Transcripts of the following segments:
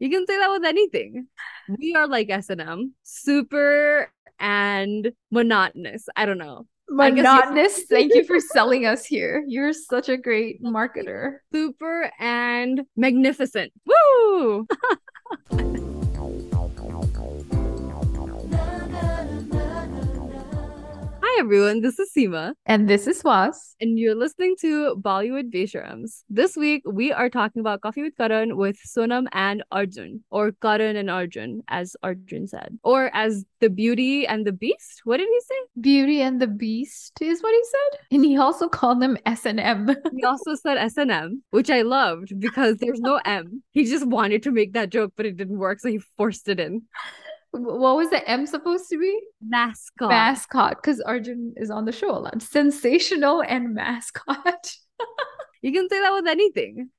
You can say that with anything. We are like S&M, super and monotonous. I don't know. Monotonous. Thank you for selling us here. You're such a great marketer. Super and magnificent. Woo! Hi everyone, this is Seema. And this is Swas. And you're listening to Bollywood Besharams. This week we are talking about Coffee with Karan with Sonam and Arjun, or Karan and Arjun, as Arjun said, or as the Beauty and the Beast. What did he say? Beauty and the Beast is what he said, and he also called them S and M. He also said S and M, which I loved because there's no M. He just wanted to make that joke, but it didn't work, so he forced it in. What was the M supposed to be? Mascot. Mascot, because Arjun is on the show a lot. Sensational and mascot. you can say that with anything.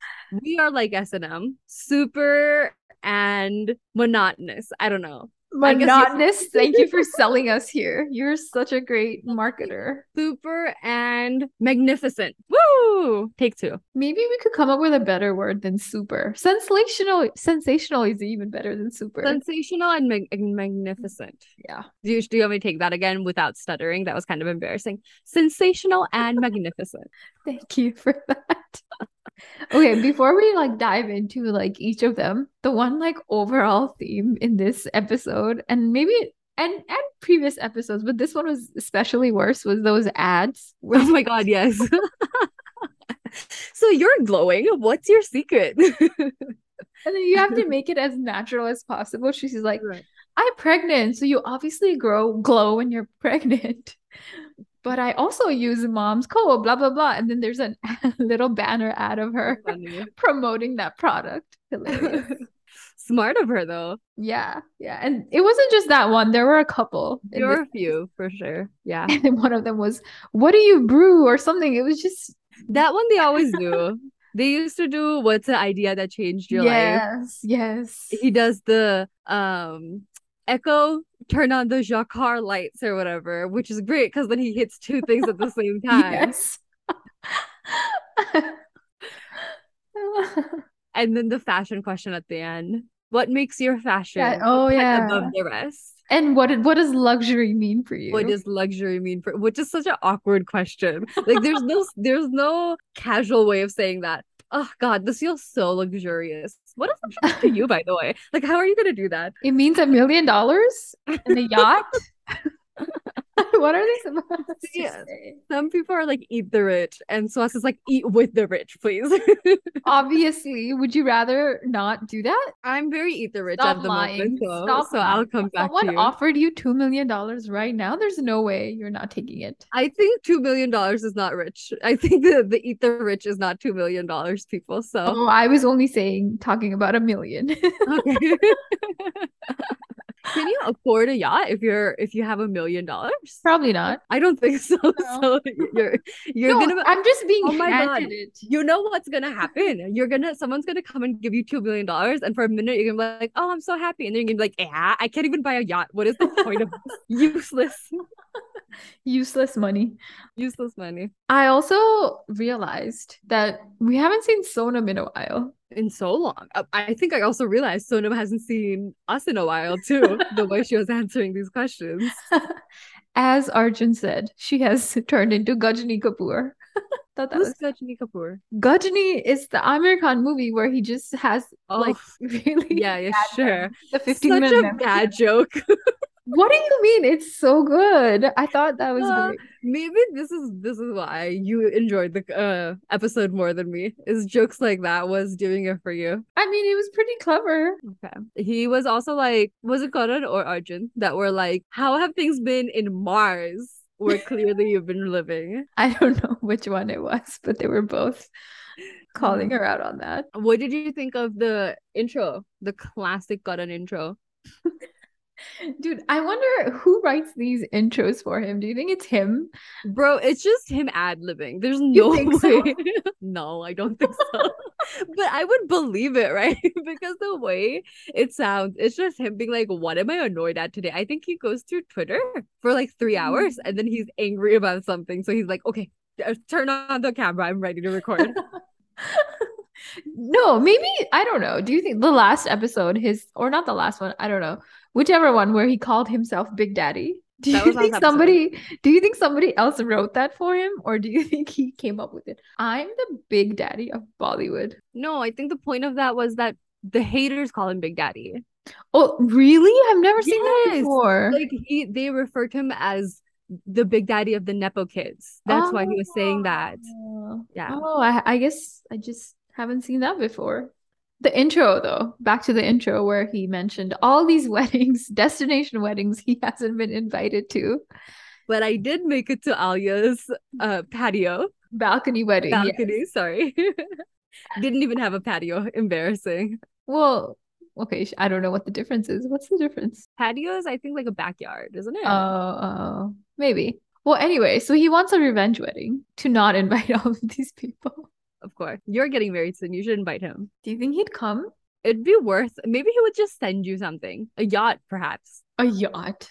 We are like S and M, super and monotonous. I don't know monotonous. Thank you for selling us here. You're such a great marketer. Super and magnificent. Woo! Take two. Maybe we could come up with a better word than super. Sensational. Sensational is even better than super. Sensational and, mag- and magnificent. Yeah. Do you, do you want me to take that again without stuttering? That was kind of embarrassing. Sensational and magnificent. Thank you for that okay before we like dive into like each of them the one like overall theme in this episode and maybe and and previous episodes but this one was especially worse was those ads. Oh my god yes. So you're glowing. What's your secret? And then you have to make it as natural as possible. She's like right. i'm pregnant. So you obviously grow glow when you're pregnant but I also use mom's code, blah, blah, blah. And then there's a little banner ad of her promoting that product. Smart of her, though. Yeah. Yeah. And it wasn't just that one, there were a couple. There were a few for sure. Yeah. And one of them was, What do you brew? or something. It was just that one they always do. they used to do what's the idea that changed your yes, life? Yes. Yes. He does the um Echo turn on the jacquard lights or whatever, which is great because then he hits two things at the same time. Yes. and then the fashion question at the end. What makes your fashion yeah. oh yeah above the rest? And what what does luxury mean for you? What does luxury mean for which is such an awkward question. Like there's no there's no casual way of saying that. Oh god, this feels so luxurious. What does that mean to you, by the way? Like, how are you gonna do that? It means a million dollars in a yacht. what are they supposed yeah. to uh, say? Some people are like eat the rich, and Swas is like eat with the rich, please. Obviously, would you rather not do that? I'm very eat the rich Stop at the lying. moment, Stop so lying. I'll come back. Someone offered you two million dollars right now. There's no way you're not taking it. I think two million dollars is not rich. I think the the eat the rich is not two million dollars, people. So oh, I was only saying talking about a million. okay. Can you afford a yacht if you're if you have a million dollars? Probably not. I don't think so. No. So you're you're no, gonna. I'm just being. Oh my god! It. You know what's gonna happen? You're gonna someone's gonna come and give you two million dollars, and for a minute you're gonna be like, "Oh, I'm so happy," and then you're gonna be like, "Yeah, I can't even buy a yacht. What is the point of this? useless?" Useless money. Useless money. I also realized that we haven't seen Sonam in a while in so long. Uh, I think I also realized Sonam hasn't seen us in a while too, the way she was answering these questions. As Arjun said, she has turned into Gajhini Kapoor. Thought that Who's was Gajhini Kapoor? Ghajini is the Aamir Khan movie where he just has oh, like really yeah, yeah, sure. The 15 Such minute a bad joke. What do you mean? It's so good. I thought that was uh, maybe this is this is why you enjoyed the uh, episode more than me. Is jokes like that was doing it for you. I mean, it was pretty clever. Okay. He was also like, was it Karan or Arjun that were like, how have things been in Mars? Where clearly you've been living. I don't know which one it was, but they were both calling mm. her out on that. What did you think of the intro, the classic Karan intro? Dude, I wonder who writes these intros for him. Do you think it's him? Bro, it's just him ad libbing. There's no way. So? no, I don't think so. but I would believe it, right? because the way it sounds, it's just him being like, What am I annoyed at today? I think he goes through Twitter for like three hours and then he's angry about something. So he's like, Okay, uh, turn on the camera. I'm ready to record. no, maybe I don't know. Do you think the last episode, his or not the last one? I don't know. Whichever one where he called himself Big Daddy. Do you think somebody do you think somebody else wrote that for him or do you think he came up with it? I'm the big daddy of Bollywood. No, I think the point of that was that the haters call him Big Daddy. Oh, really? I've never seen that before. Like he they refer to him as the big daddy of the Nepo kids. That's oh. why he was saying that. Oh. Yeah. Oh, I, I guess I just haven't seen that before. The intro, though, back to the intro where he mentioned all these weddings, destination weddings he hasn't been invited to. But I did make it to Alia's uh, patio. Balcony wedding. Balcony, yes. sorry. Didn't even have a patio. Embarrassing. Well, okay, I don't know what the difference is. What's the difference? Patio is, I think, like a backyard, isn't it? Oh, oh, maybe. Well, anyway, so he wants a revenge wedding to not invite all of these people. Of course. You're getting married soon. You should invite him. Do you think he'd come? It'd be worth maybe he would just send you something. A yacht, perhaps. A yacht.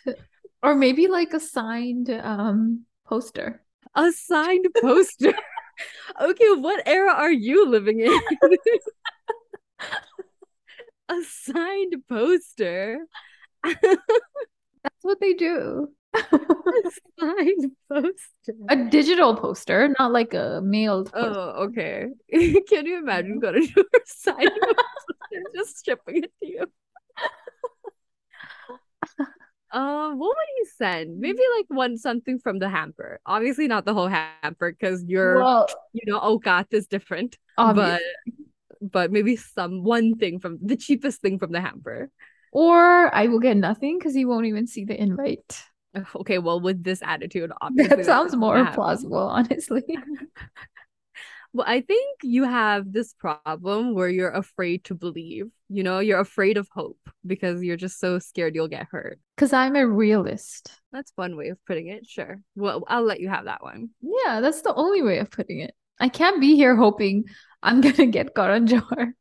or maybe like a signed um poster. A signed poster. okay, what era are you living in? a signed poster. That's what they do. A signed poster. A digital poster, not like a mailed poster. Oh, okay. Can you imagine going to a signed poster just shipping it to you? Uh, what would you send? Maybe like one something from the hamper. Obviously, not the whole hamper because your, well, you know, Okat is different. Obviously. But but maybe some one thing from the cheapest thing from the hamper. Or I will get nothing because he won't even see the invite. Okay, well, with this attitude, obviously that sounds more plausible, honestly. well, I think you have this problem where you're afraid to believe. You know, you're afraid of hope because you're just so scared you'll get hurt. Because I'm a realist. That's one way of putting it. Sure. Well, I'll let you have that one. Yeah, that's the only way of putting it. I can't be here hoping I'm gonna get Karan Johar.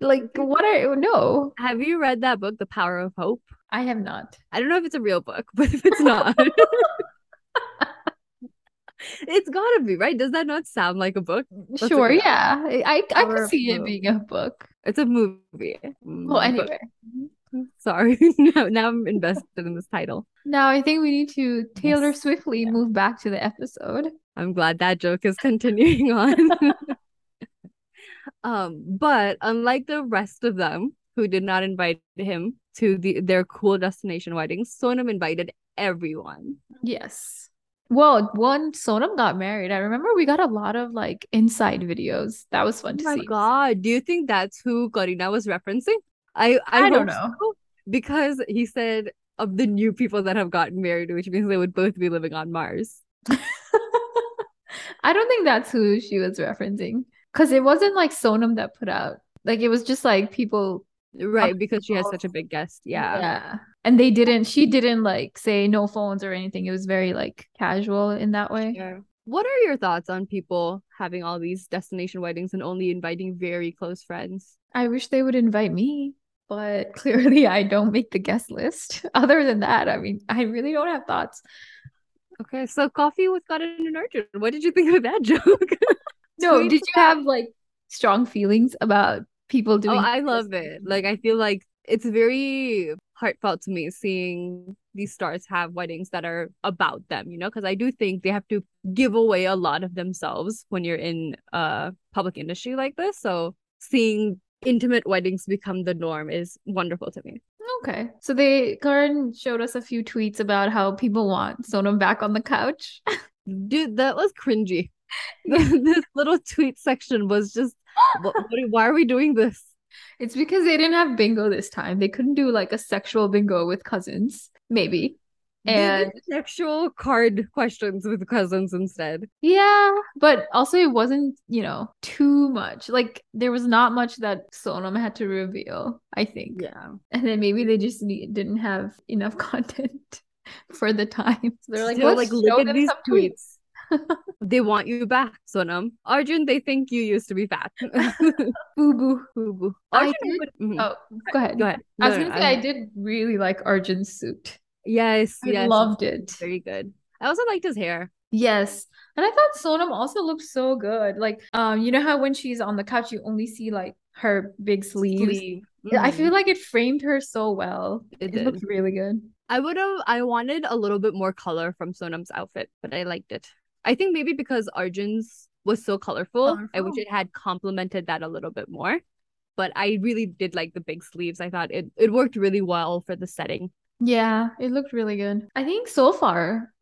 Like what are no? Have you read that book, The Power of Hope? I have not. I don't know if it's a real book, but if it's not, it's gotta be right. Does that not sound like a book? That's sure, yeah. I I can see it being a book. It's a movie. Mm, well, anyway. Sorry. now, now I'm invested in this title. Now I think we need to Taylor yes. swiftly move back to the episode. I'm glad that joke is continuing on. Um, but unlike the rest of them who did not invite him to the their cool destination weddings, Sonam invited everyone. Yes. Well, one Sonam got married. I remember we got a lot of like inside videos. That was fun oh to my see. God, do you think that's who Kareena was referencing? I I, I don't know so, because he said of the new people that have gotten married, which means they would both be living on Mars. I don't think that's who she was referencing because it wasn't like Sonam that put out. Like it was just like people right because she has such a big guest yeah. Yeah. And they didn't she didn't like say no phones or anything. It was very like casual in that way. Yeah. what are your thoughts on people having all these destination weddings and only inviting very close friends? I wish they would invite me but clearly i don't make the guest list. Other than that i mean i really don't have thoughts. Okay so coffee with Karan and Arjun what did you think of that joke no, did you have like strong feelings about people oh, doing? Oh, I love it. Like I feel like it's very heartfelt to me seeing these stars have weddings that are about them, you know, because I do think they have to give away a lot of themselves when you're in a public industry like this. So seeing intimate weddings become the norm is wonderful to me. Okay. So they Karan showed us a few tweets about how people want Sonam back on the couch. Dude, that was cringy. this little tweet section was just why are we doing this? It's because they didn't have bingo this time. They couldn't do like a sexual bingo with cousins, maybe. And sexual card questions with cousins instead. Yeah, but also it wasn't, you know, too much. Like there was not much that Sonam had to reveal, I think. Yeah. And then maybe they just need, didn't have enough content for the time. So they're like, Still, like look at these tweets they want you back, Sonam. Arjun, they think you used to be fat. boo boo. Boo boo. Arjun did, would, mm-hmm. Oh, go ahead. Go ahead. No, I was gonna no, say I, I did really like Arjun's suit. Yes, I yes. loved it. Very good. I also liked his hair. Yes. And I thought Sonam also looked so good. Like, um, you know how when she's on the couch, you only see like her big sleeves. Sleeve. I Mhm. feel like it framed her so well. It It, looked really good. I would have I wanted a little bit more color from Sonam's outfit, but I liked it. I think maybe because Arjun's was so colorful, I wish it had complemented that a little bit more. But I really did like the big sleeves. I thought it it worked really well for the setting. Yeah, it looked really good. I think so far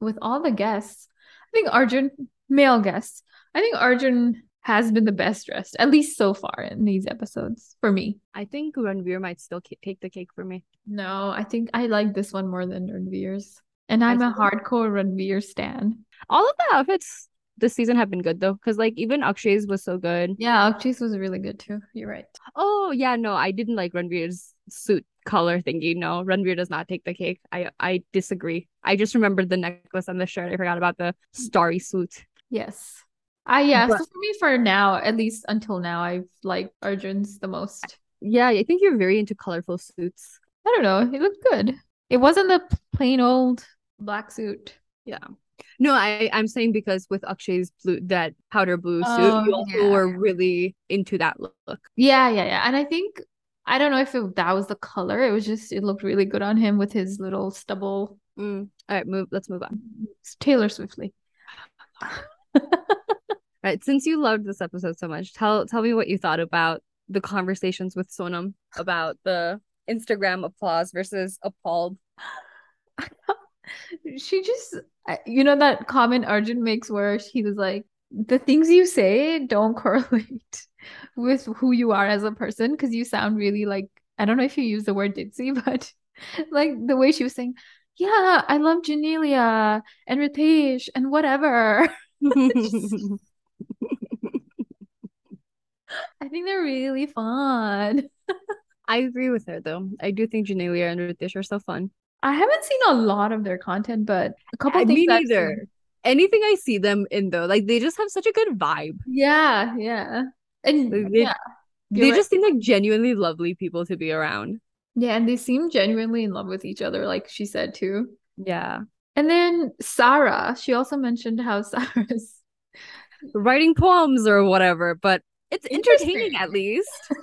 with all the guests, I think Arjun, male guests, I think Arjun has been the best dressed, at least so far in these episodes for me. I think Ranveer might still ca- take the cake for me. No, I think I like this one more than Ranveer's. And I I'm a hardcore Ranveer stan. All of the outfits this season have been good though, because like even Akshay's was so good. Yeah, Akshay's was really good too. You're right. Oh yeah, no, I didn't like Ranveer's suit color thingy. No, Ranveer does not take the cake. I I disagree. I just remembered the necklace and the shirt. I forgot about the starry suit. Yes. I yeah, But- so for me for now, at least until now, I've liked Arjun's the most. Yeah, I think you're very into colorful suits. I don't know, it looked good. It wasn't the plain old black suit. No, I I'm saying because with Akshay's blue that powder blue suit, Oh, you also yeah. were really into that look. Yeah, yeah, yeah. And I think I don't know if it, that was the color. It was just it looked really good on him with his little stubble. Mm. All right, move. Let's move on. Taylor Swiftly. right. since you loved this episode so much, tell tell me what you thought about the conversations with Sonam about the Instagram applause versus appalled. She just, you know, that comment Arjun makes where he was like, the things you say don't correlate with who you are as a person because you sound really like, I don't know if you use the word ditzy, but like the way she was saying, yeah, I love Genelia and Riteish and whatever. I think they're really fun. I agree with her though. I do think Genelia and Riteish are so fun. I haven't seen a lot of their content, but a couple I, things me neither. Anything I see them in though, like they just have such a good vibe. Yeah, yeah. And Like, they, yeah, they right. just seem like genuinely lovely people to be around. Yeah, and they seem genuinely in love with each other, like she said too. Yeah. And then Sarah, she also mentioned how Sarah's Writing poems or whatever, but it's entertaining at least.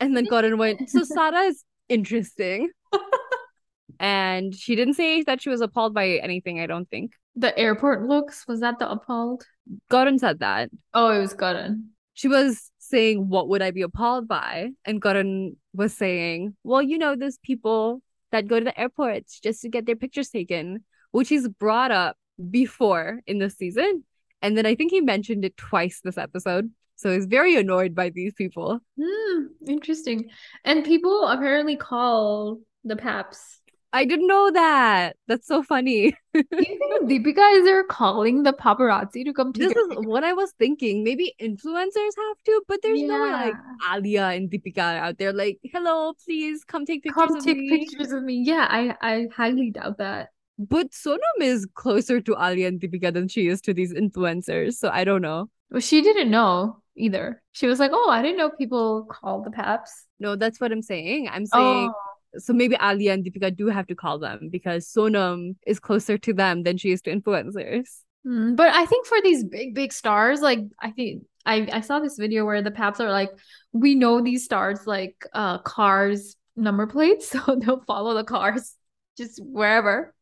And then Gordon went, so Sarah is interesting. and she didn't say that she was appalled by anything, I don't think. the airport looks, was that the appalled? Gordon said that. Oh, it was Gordon. She was saying, What would I be appalled by? And Gordon was saying, Well, you know, there's people that go to the airports just to get their pictures taken, which he's brought up before in the season. And then I think he mentioned it twice this episode. So he's very annoyed by these people. Hmm, interesting. And people apparently call the Paps. I didn't know that. That's so funny. Do you think Deepika is there calling the paparazzi to come take This is what I was thinking. Maybe influencers have to, but there's no way like Yeah. Alia and Deepika out there like, hello, please come take pictures Come of take me. pictures of me. Yeah, I I highly doubt that. But Sonam is closer to Alia and Deepika than she is to these influencers. So I don't know. Well, she didn't know either. She was like, "Oh, I didn't know people call the Paps." No, that's what I'm saying. I'm saying Oh, so maybe Ali and Deepika do have to call them because Sonam is closer to them than she is to influencers. Hmm, but I think for these big, big stars, like I think I I saw this video where the Paps are like, we know these stars like uh cars number plates, so they'll follow the cars just wherever.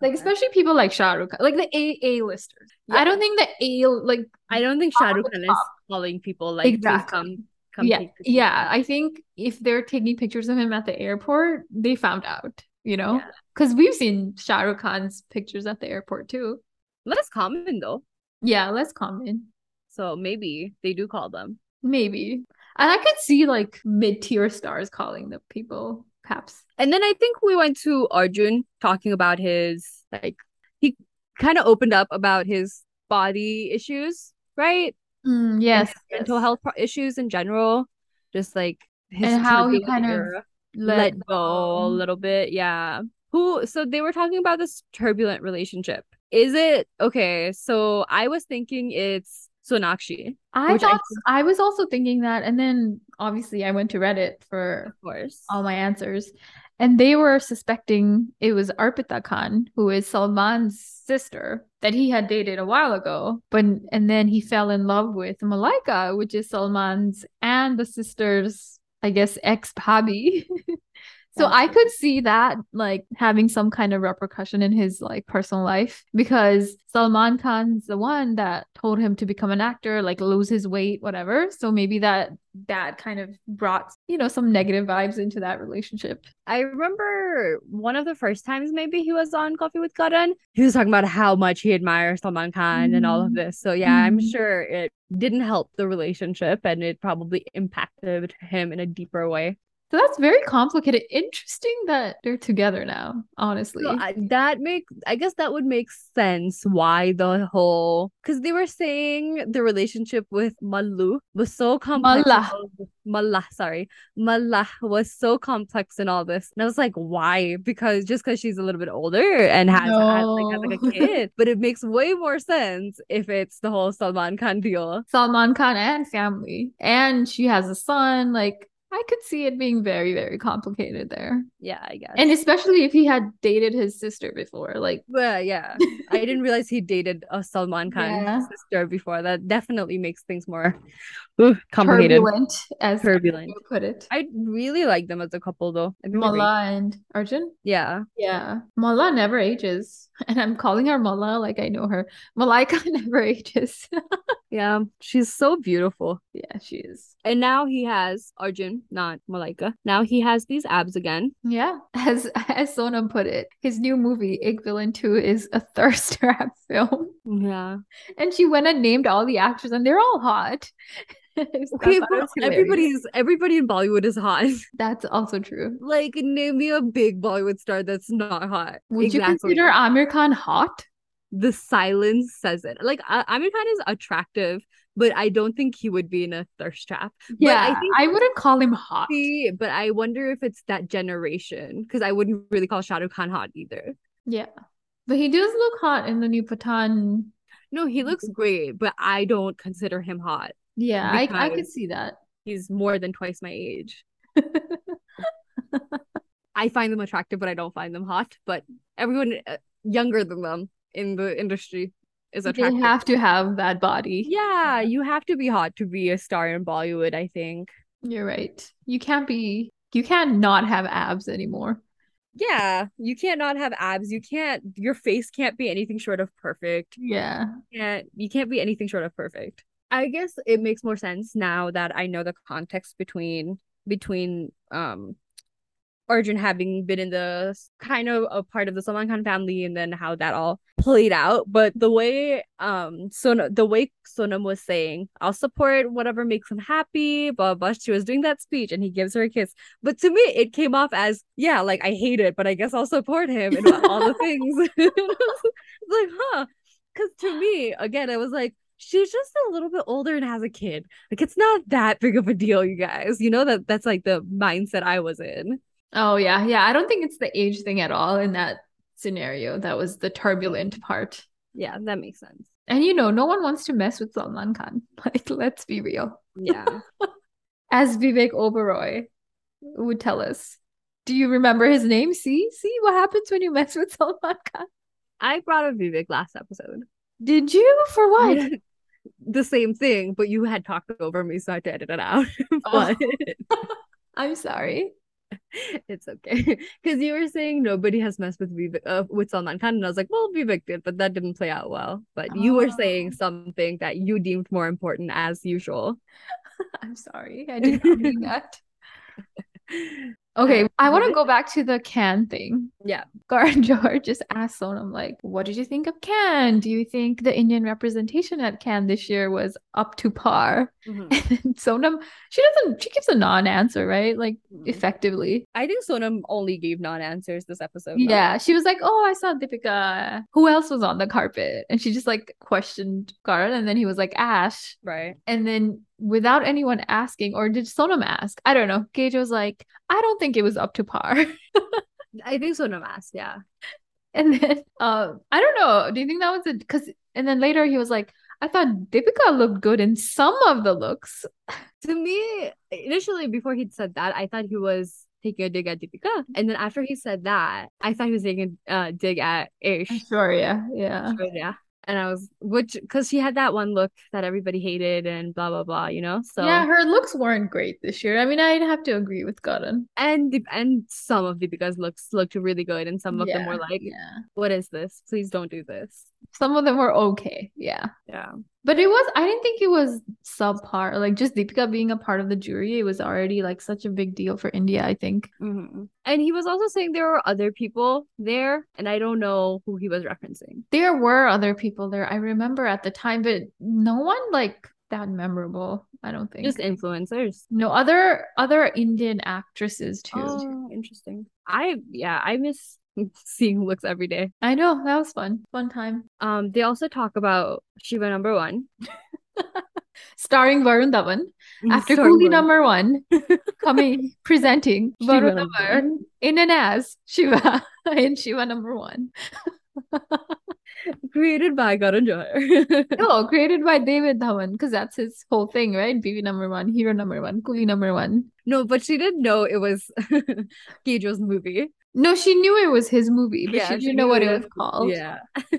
Like Okay. especially people like Shahrukh, like the A A listers. I don't think the A like I don't think Top Shah of Rukh the Khan is calling people like, please Exactly. come, come yeah yeah. I think if they're taking pictures of him at the airport, they found out, you know, Yeah. because we've seen Shah Rukh Khan's pictures at the airport too. Less common though. Yeah, less common. So maybe they do call them. Maybe. And I could see like mid-tier stars calling the people Paps. And then I think we went to Arjun talking about his like he kind of opened up about his body issues, right? Mm, yes, mental health issues in general, just like his And how he kind of let, go a little bit. Yeah. Who, so they were talking about this turbulent relationship. Is it okay? So I was thinking it's Sonakshi, I which I thought I was also thinking that, and then obviously I went to Reddit for of course. all my answers, and they were suspecting it was Arpita Khan, who is Salman's sister, that he had dated a while ago. But and then he fell in love with Malaika, which is Salman's and the sister's, I guess, ex hobby. So I could see that like having some kind of repercussion in his like personal life because Salman Khan's the one that told him to become an actor, like lose his weight, whatever. So maybe that that kind of brought, you know, some negative vibes into that relationship. I remember one of the first times maybe he was on Coffee with Karan, he was talking about how much he admires Salman Khan mm. and all of mm-hmm. this. So yeah, mm. I'm mm-hmm. sure it didn't help the relationship and it probably impacted him in a deeper way. So that's very complicated. Interesting that they're together now, honestly. So, uh, that make I guess that would make sense why the whole cuz they were saying the relationship with Mallu was so complex. Mallah. Mallah, sorry. Mallah was so complex in all this. And I was like, why? Because just because she's a little bit older and has, no. has, like, has like a kid. but it makes way more sense if it's the whole Salman Khan deal. Salman Khan and family. And she has a son. Like I could see it being very, very complicated there. Yeah, I guess. And especially if he had dated his sister before. Like, well, yeah. I didn't realize he dated a Salman Khan yeah. sister before. That definitely makes things more ooh, complicated. Turbulent, as turbulent. You put it. I really like them as a couple, though. Mala and Arjun? Yeah. Yeah. Mala never ages. And I'm calling her Mala like I know her. Malaika never ages. yeah. She's so beautiful. Yeah, she is. And now he has Arjun, not Malaika. Now he has these abs again. Yeah. As as Sonam put it, his new movie, Ek Villain 2, is a thirst trap film. Yeah. And she went and named all the actors and they're all hot. okay, everybody's everybody in Bollywood is hot. That's also true. Like, name me a big Bollywood star that's not hot. Would exactly. you consider Aamir Khan hot? The silence says it. Like, uh, Aamir Khan is attractive, but I don't think he would be in a thirst trap. Yeah, I, think I wouldn't call him hot. See, but I wonder if it's that generation because I wouldn't really call Shah Rukh Khan hot either. Yeah, but he does look hot in the new Pathaan. No, he looks great, but I don't consider him hot. Yeah, I I could see that. He's more than twice my age. I find them attractive, but I don't find them hot. But everyone uh, younger than them in the industry is attractive. They have to have that body. Yeah, you have to be hot to be a star in Bollywood, I think. You're right. You can't be you can't not have abs anymore. Yeah, you can't not have abs. You can't your face can't be anything short of perfect. Yeah. You can't you can't be anything short of perfect. I guess it makes more sense now that I know the context between between um Arjun having been in the kind of a part of the Salman Khan family and then how that all played out. But the way um so the way Sonam was saying, I'll support whatever makes him happy, blah, blah blah. She was doing that speech and he gives her a kiss. But to me, it came off as, yeah, like I hate it, but I guess I'll support him and all the things. It's like, huh. Cause to me, again, I was like, she's just a little bit older and has a kid. Like it's not that big of a deal, you guys. You know that that's like the mindset I was in. Oh yeah, yeah. I don't think it's the age thing at all in that scenario. That was the turbulent part. Yeah, that makes sense. And you know, no one wants to mess with Salman Khan. Like, let's be real. Yeah. As Vivek Oberoi would tell us. Do you remember his name? See, see what happens when you mess with Salman Khan. I brought up Vivek last episode. Did you? For what? The same thing, but you had talked over me, so I had to edit it out. but oh. I'm sorry. It's okay because you were saying nobody has messed with Vivek uh, with Salman Khan, and I was like, well, Vivek did, but that didn't play out well. But oh. you were saying oh. something that you deemed more important as usual. I'm sorry, I did not mean that. Okay, I want to go back to the can thing. Yeah. Karan Johar just asked Sonam, like, what did you think of can? Do you think the Indian representation at can this year was up to par? Mm-hmm. And Sonam, she doesn't, she gives a non answer, right? Like, mm-hmm. effectively. I think Sonam only gave non answers this episode. Though. Yeah. She was like, oh, I saw Deepika. Who else was on the carpet? And she just like questioned Karan. And then he was like, Ash. Right. And then without anyone asking, or did Sonam ask? I don't know. Gage was like, I don't think it was up to par. I think Sonam asked, yeah. And then uh, I don't know. Do you think that was it? Because and then later he was like, I thought Deepika looked good in some of the looks. to me, initially before he'd said that, I thought he was taking a dig at Deepika. And then after he said that, I thought he was taking a uh, dig at Ish. Sure, yeah. Yeah. Sure, yeah. And I was which because she had that one look that everybody hated and blah blah blah, you know. So yeah, her looks weren't great this year. I mean, I'd have to agree with Karan. and the, and some of the Deepika's looks looked really good, and some of them were like, yeah. "What is this? Please don't do this." Some of them were okay. Yeah. Yeah, But it was, I didn't think it was subpar. Like just Deepika being a part of the jury, it was already like such a big deal for India, I think. hmm and he was also saying there were other people there, and I don't know who he was referencing. There were other people there, I remember at the time, but no one like that memorable, I don't think. Just influencers. no other other Indian actresses too. Oh, interesting. I yeah, I miss seeing looks every day. I know, that was fun. Fun time. Um, they also talk about Shiva number one Starring Varun Dhawan. After Sorry, Coolie number one coming presenting Varun Dhawan in an as Shiva in Shiva number one. created by Karan Johar. No, created by David Dhawan because that's his whole thing, right? BB number one, hero number one, Coolie number one. no, but she didn't know it was KJo's movie. No, she knew it was his movie, but Yeah, she she didn't know what it it was was- called. Yeah.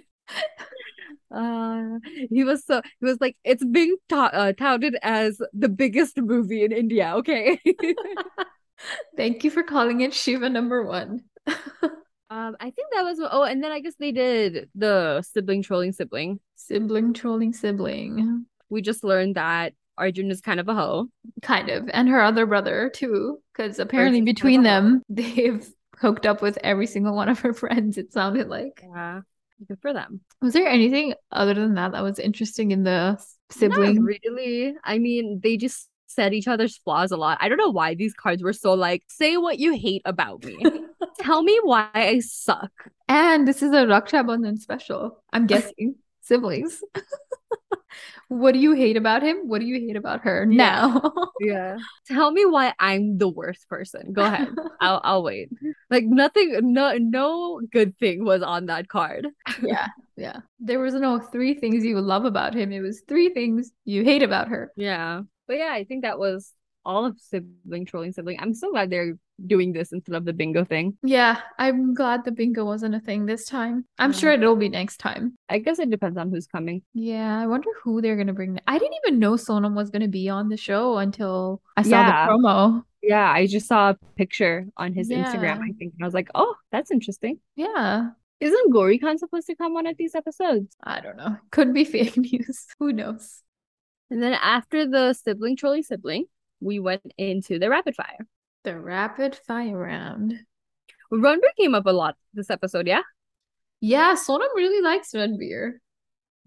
Uh, he was so he was like it's being uh, touted as the biggest movie in India. Okay. Thank you for calling it Shiva number one. um, I think that was oh, and then I guess they did the sibling trolling sibling. Sibling trolling sibling. We just learned that Arjun is kind of a hoe. Kind of. And her other brother too. Because apparently Arjun's between kind of a them, they've hooked up with every single one of her friends, it sounded like. Yeah, good for them. Was there anything other than that that was interesting in the Not really. I mean, they just said each other's flaws a lot. I don't know why these cards were so like, say what you hate about me. Tell me why I suck. And this is a Raksha Bandhan special. I'm guessing siblings. what do you hate about him? What do you hate about her Yeah. now? Yeah. Tell me why I'm the worst person. Go ahead. I'll I'll wait. Like nothing no no good thing was on that card. yeah, yeah. There was no three things you love about him. It was three things you hate about her. Yeah. But yeah, I think that was all of sibling trolling sibling. I'm so glad they're doing this instead of the bingo thing. Yeah, I'm glad the bingo wasn't a thing this time. I'm Yeah. sure it'll be next time. I guess it depends on who's coming. Yeah, I wonder who they're gonna bring. I didn't even know Sonam was gonna be on the show until I saw Yeah. the promo. Yeah, I just saw a picture on his Instagram, I think. And I was like, oh, that's interesting. Yeah, Isn't Gauri Khan supposed to come on at these episodes? I don't know. Could be fake news. Who knows? And then after the sibling trolling sibling, we went into the rapid fire. The rapid fire round. Ranbir came up a lot this episode, yeah? Yeah, Sonam really likes Ranbir.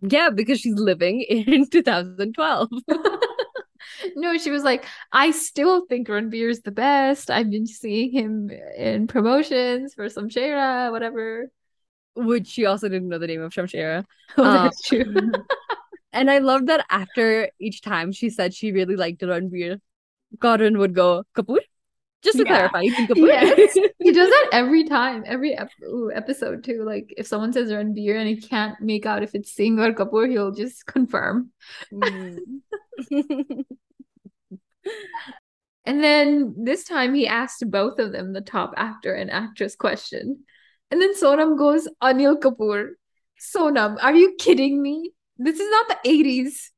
Yeah, because she's living in 2012. No, she was like, I still think Ranbir is the best. I've been seeing him in promotions for some Shera, whatever. Which she also didn't know the name of Shamshera. Oh, Um, that's true. and I love that after each time she said she really liked Ranbir, Karan would go, Kapoor? Just to Yeah. clarify, Kapoor? Yes. he does that every time, every ep- episode too. Like if someone says Ranbir and he can't make out if it's Singh or Kapoor, he'll just confirm. Mm. And then this time he asked both of them the top actor and actress question. And then Sonam goes, Anil Kapoor. Sonam, are you kidding me? This is not the 80s.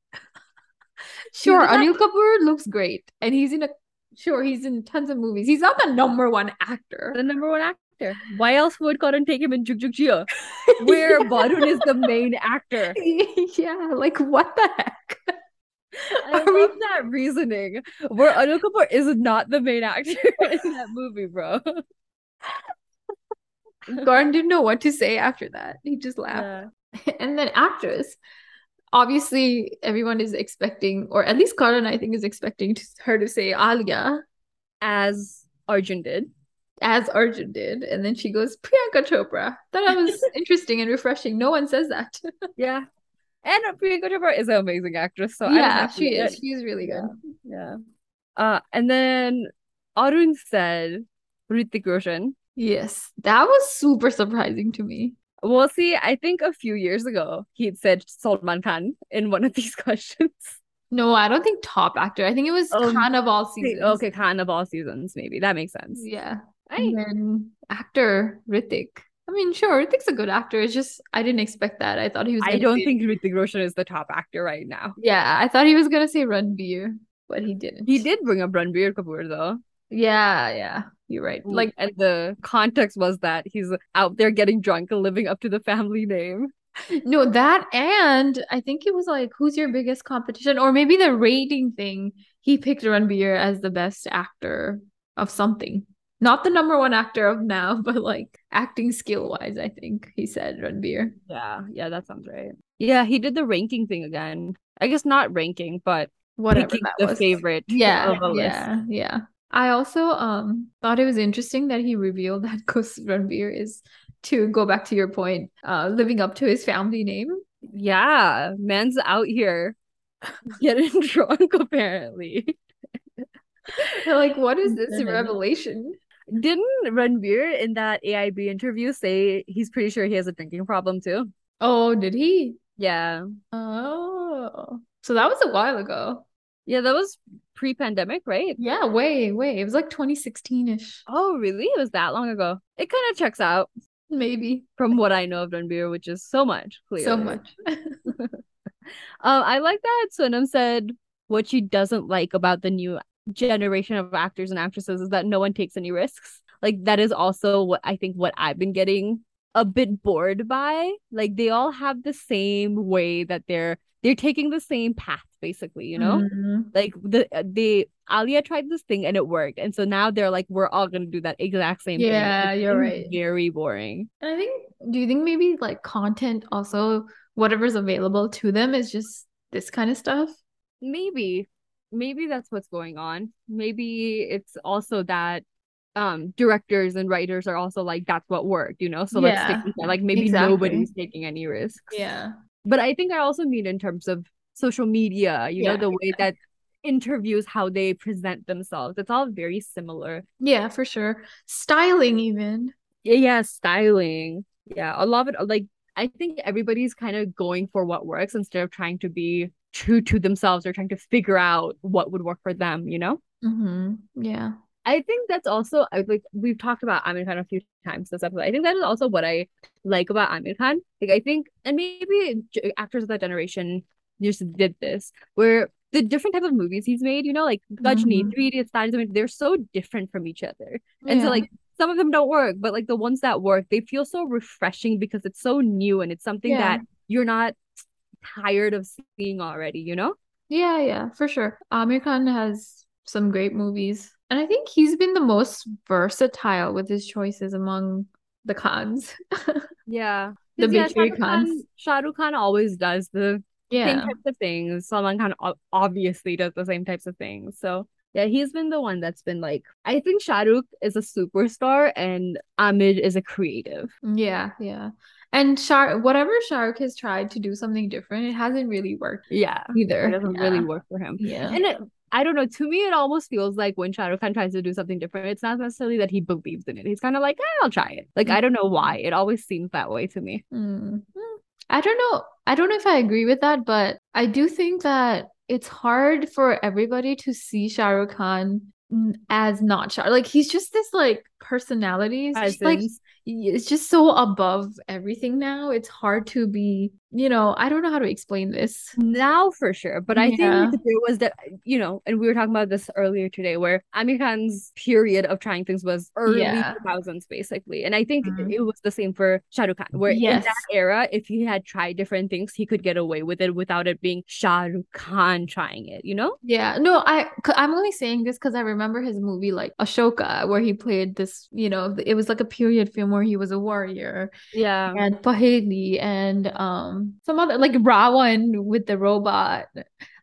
Sure, Anil Kapoor looks great. And he's in a sure, he's in tons of movies. He's not the number one actor. the number one actor. Why else would Karan take him in Jugjugg Jeeyo, where Varun is the main actor? yeah, like what the heck? I Are we- love that reasoning. Where Anil Kapoor is not the main actor in that movie, bro. Gordon didn't know what to say after that. He just laughed. Yeah. and then actress obviously everyone is expecting or at least Karan I think is expecting to, her to say Alia As Arjun did. as Arjun did. And then she goes Priyanka Chopra. That was interesting and refreshing. No one says that. Yeah. And Priyanka Chopra is an amazing actress, so yeah she is. she's really good. Yeah. Uh, and then Arun said Hrithik Roshan. yes. That was super surprising to me Well, see, I think a few years ago he'd said Salman Khan in one of these questions. no I don't think top actor I think it was Oh, Khan of all seasons Okay, Khan of all seasons, maybe that makes sense. yeah Hey. and then actor Hrithik I mean, sure, Hrithik's a good actor. It's just I didn't expect that. I thought he was. I don't say... think Hrithik Roshan is the top actor right now. Yeah, I thought he was gonna say Ranbir, but he didn't. He did bring up Ranbir Kapoor though. Yeah, yeah, you're right. Like, and the context was that he's out there getting drunk and living up to the family name. No, that and I think it was like, who's your biggest competition? Or maybe the rating thing. He picked Ranbir as the best actor of something. Not the number one actor of now, but like acting skill wise, I think he said Ranbir. Yeah, yeah, that sounds right. Yeah, he did the ranking thing again. I guess not ranking, but whatever that the was. favorite. Yeah, yeah, yeah. I also um thought it was interesting that he revealed that Kus Ranbir is to go back to your point, uh, living up to his family name. Yeah, man's out here getting drunk apparently. like, what is this revelation? Didn't Ranbir in that AIB interview say he's pretty sure he has a drinking problem too? Oh, did he? Yeah. Oh, so that was a while ago. Yeah, that was pre-pandemic, right? Yeah, way, way. It was like 2016-ish. Oh, really? It was that long ago. It kind of checks out. Maybe. From what I know of Ranbir, which is so much, clearly. So much. um, I like that Sonam said what she doesn't like about the new generation of actors and actresses is that no one takes any risks. Like that is also what I think what I've been getting a bit bored by. Like they all have the same way that they're they're taking the same path basically you know? Mm-hmm. like the the alia tried this thing and it worked. And so now they're like we're all gonna do that exact same yeah, thing yeah you're right. very boring. And i think do you think maybe like content also whatever's available to them is just this kind of stuff? Maybe. Maybe that's what's going on. Maybe it's also that um directors and writers are also like that's what worked you know? So yeah, let's that. Like maybe exactly. nobody's taking any risks. Yeah but i think i also mean in terms of social media you yeah, know the way yeah. that interviews how they present themselves. It's all very similar. Yeah for sure. Styling even. Yeah, yeah styling. Yeah a lot of it like i think everybody's kind of going for what works instead of trying to be true to themselves or trying to figure out what would work for them you know? Mm-hmm. yeah I think that's also like we've talked about Aamir Khan a few times this episode. I think that is also what I like about Aamir Khan. Like I think, and maybe actors of that generation just did this, where the different types of movies he's made, you know, like mm-hmm. Three Idiots, they're so different from each other, and yeah. so like some of them don't work, but like the ones that work, they feel so refreshing because it's so new and it's something yeah. that you're not tired of seeing already, you know? Yeah, yeah, for sure. Aamir Khan has some great movies. And I think he's been the most versatile with his choices among the Khans. yeah. The yeah, Shah Rukh Khan, Shah Rukh Khan always does the yeah. same types of things. Salman Khan obviously does the same types of things. So yeah, he's been the one that's been like, I think Shah Rukh is a superstar and Aamir is a creative. Yeah, yeah. And Shah, whatever Shah Rukh has tried to do something different, it hasn't really worked. Yeah, either. It doesn't yeah. really work for him. Yeah, and it, I don't know. To me, it almost feels like when Shah Rukh Khan tries to do something different, it's not necessarily that he believes in it. He's kind of like, eh, I'll try it. Like. I don't know why. It always seems that way to me. Mm-hmm. I don't know. I don't know if I agree with that, but I do think that it's hard for everybody to see Shah Rukh Khan as not Shah. Like, he's just this like personality. like it's just so above everything now. It's hard to be, you know, I don't know how to explain this. Now for sure. But I yeah. think it was that, you know, and we were talking about this earlier today where Aamir Khan's period of trying things was early yeah. 2000s basically. And I think mm-hmm. it was the same for Shah Rukh Khan, where yes. in that era, if he had tried different things, he could get away with it without it being Shah Rukh Khan trying it, you know? Yeah. No, I, I'm only saying this because I remember his movie like Ashoka, where he played this, you know, it was like a period film where he was a warrior. Yeah. And Paheli and um some other like Ra.One with the robot.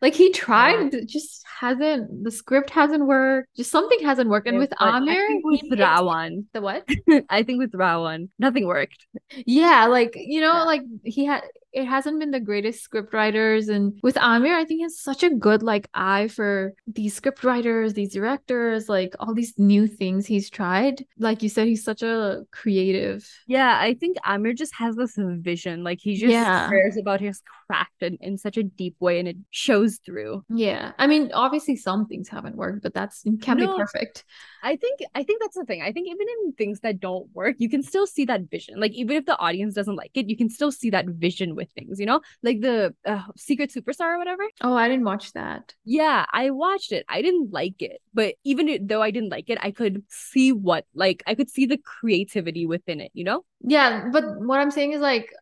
Like he tried, yeah. just hasn't the script hasn't worked. Just something hasn't worked. And with Aamir, with Ra.One, the what? I think with Ra.One, nothing worked. Yeah, like you know, yeah. like he had it hasn't been the greatest script writers and with Aamir, I think he has such a good like eye for these script writers these directors like all these new things he's tried. Like you said he's such a creative. Yeah I think Aamir just has this vision. Like he just yeah. cares about his craft in, in such a deep way and it shows through. Yeah I mean obviously some things haven't worked but that's can no. be perfect I think I think that's the thing. I think even in things that don't work, you can still see that vision. Like even if the audience doesn't like it, you can still see that vision with things. You know, like the uh, Secret Superstar or whatever. Oh, I didn't watch that. Yeah, I watched it. I didn't like it, but even though I didn't like it, I could see what like I could see the creativity within it. You know? Yeah, but what I'm saying is like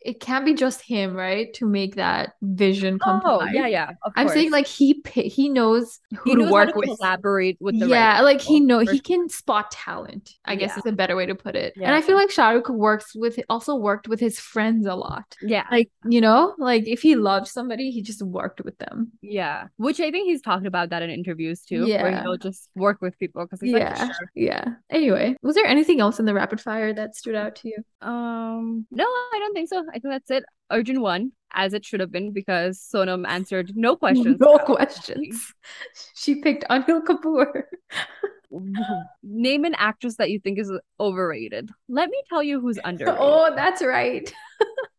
it can't be just him, right? To make that vision come oh, to life. yeah, yeah. I'm saying like he he knows who he to work how to with. collaborate with the yeah, right like he know he can spot talent. I guess Yeah. is a better way to put it. And I feel like Shahrukh works with also worked with his friends a lot. Yeah, Like you know, like if he loved somebody, he just worked with them. yeah. Which I think he's talked about that in interviews too, Yeah, where Yeah. he'll just work with people because he's yeah, like, sure. yeah. Anyway, was there anything else in the rapid fire that stood out to you? Um, no, I don't think so. I think that's it. Arjun won, as it should have been, because Sonam answered no questions. No questions. She picked Anil Kapoor. Name an actress that you think is overrated. Let me tell you who's oh, underrated. Oh, that's right.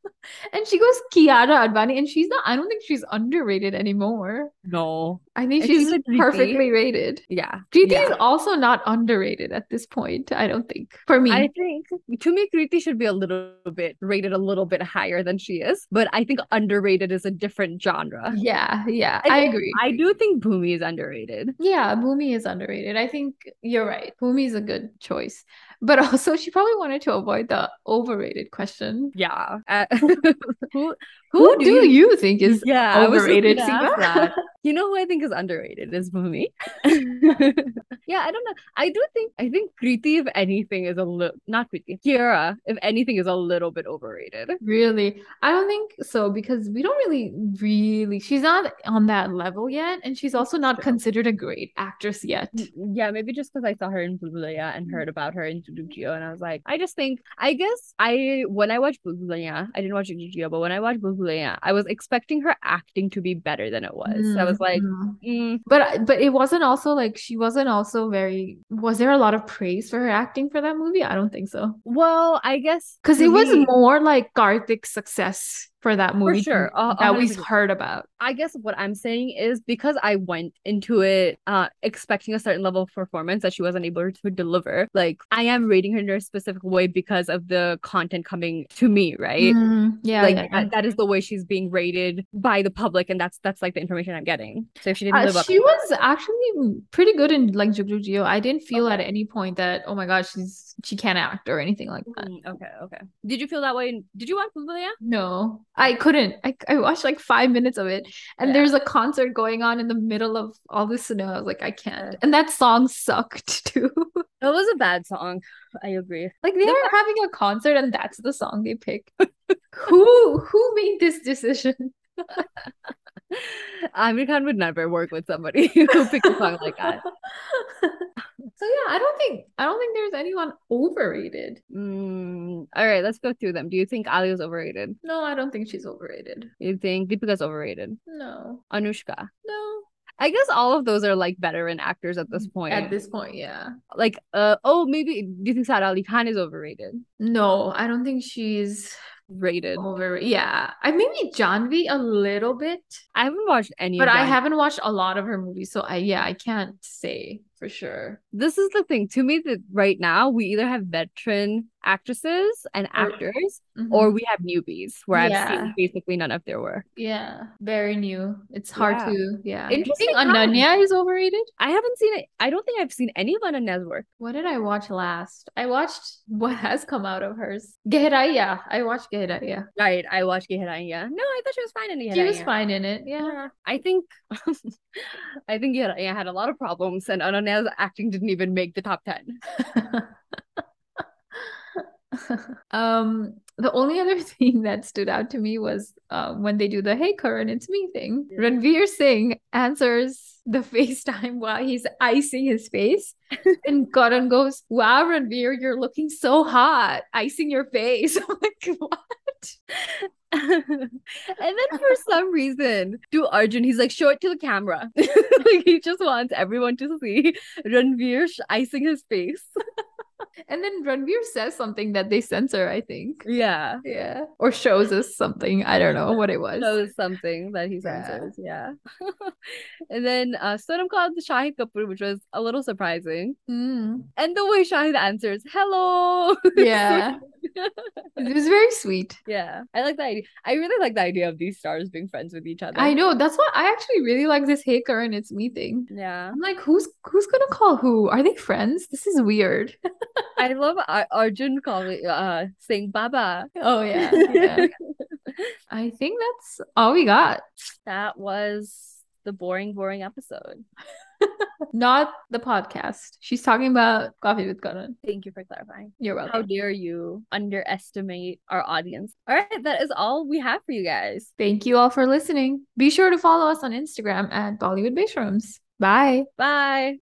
and she goes Kiara Advani, and she's not. I don't think she's underrated anymore. no. I think And she's she's perfectly rated. Yeah. Preeti yeah. is also not underrated at this point. I don't think for me. I think to me, Kriti should be a little bit rated a little bit higher than she is, but I think underrated is a different genre. yeah, yeah, I I, agree. I do think Bhumi is underrated. yeah, Bhumi is underrated. I think you're right. Bhumi is a good choice, but also she probably wanted to avoid the overrated question. Yeah. Uh, who Who, do, you, think is yeah, I overrated, gonna ask Seema? that. You know who I think is underrated is Bhumi. yeah, I don't know. I do think I think Kriti, if anything, is a little not Kriti. Kiara, if anything, is a little bit overrated. Really? I don't think so because we don't really, really, she's not on that level yet. And she's also not considered a great actress yet. Yeah, maybe just because I saw her in Bhool Bhulaiyaa and heard mm-hmm. about her in Jugjugg Jeeyo, and I was like, I just think, I guess I when I watched Bhool Bhulaiyaa, I didn't watch Jugjugg Jeeyo, but when I watched Bhool Bhulaiyaa, I was expecting her acting to be better than it was. I was like, Mm. mm, But but it wasn't also like she wasn't also very was there a lot of praise for her acting for that movie? I don't think so. well, I guess Because it was more like Kartik's success for that movie sure, a- a that we've heard about. I guess what I'm saying is because I went into it uh expecting a certain level of performance that she wasn't able to deliver, like I am rating her in a specific way because of the content coming to me, right? Mm, yeah, like yeah, that, that is the way she's being rated by the public and that's that's like the information i'm getting so if she didn't Uh, live up she was actually pretty good in like Jugjugg Jeeyo. I didn't feel at any point that oh my gosh she's she can't act or anything like that- that. Mm, okay okay did you feel that way did you watch Bhool Bhulaiyaa? No, I couldn't. I, I watched like five minutes of it, and Yeah. there's a concert going on in the middle of all this snow. I was like, I can't. And that song sucked too. That was a bad song i agree like they The are having a concert, and that's the song they pick. who who made this decision? Aamir Khan would never work with somebody who picked a song like that so yeah, I don't think I don't think there's anyone overrated. mm, all right let's go through them do you think Alia is overrated No, I don't think she's overrated. you think deepika's overrated No, anushka no. i guess all of those are like veteran actors at this point At this point, yeah. like uh oh maybe do you think Sara ali khan is overrated No, I don't think she's rated over. Yeah, I maybe Janhvi a little bit. i haven't watched any but I haven't watched a lot of her movies, so I yeah, I can't say for sure. this is the thing to me that right now we either have veteran actresses and actors or Mhm. we have newbies where I've seen basically none of their work. yeah, very new. It's hard Yeah. to yeah. Interesting. Ananya is overrated? I haven't seen it. I don't think I've seen any of Ananya's work. What did I watch last? I watched what has come out of hers. Gehraiya. I watched Gehraiya. Right. I watched Gehraiya. No, I thought she was fine in Gehraiya. She was fine in it. Yeah. I think I think Gehraiya had a lot of problems and Ananya's acting didn't even make the top 10. um the only other thing that stood out to me was um, when they do the hey Karan it's me thing Yeah. Ranveer Singh answers the FaceTime while he's icing his face and Karan goes wow Ranveer you're looking so hot icing your face I'm like what and then for some reason, to Arjun, he's like, show it to the camera. like he just wants everyone to see Ranveer icing his face. And then Ranveer says something that they censor, I think. Yeah. Yeah. Or shows us something. I don't know what it was. Shows something that he Yeah. censors. Yeah. and then uh Sonam called the Shahid Kapoor, which was a little surprising. Mm. And the way Shahid answers, hello. Yeah. It was very sweet. yeah. I like the idea. I really like the idea of these stars being friends with each other. I know. That's why I actually really like this Hey Karan It's Me thing. Yeah. I'm like, who's who's gonna call who? Are they friends? This is weird. I love Ar- Arjun calling uh saying Baba. Oh yeah. yeah. I think that's all we got. that was the boring, boring episode. Not the podcast. She's talking about Koffee with Karan. Thank you for clarifying. You're welcome. How dare you underestimate our audience? All right, that is all we have for you guys. Thank you all for listening. Be sure to follow us on Instagram at Bollywood Bashrooms. Bye. Bye.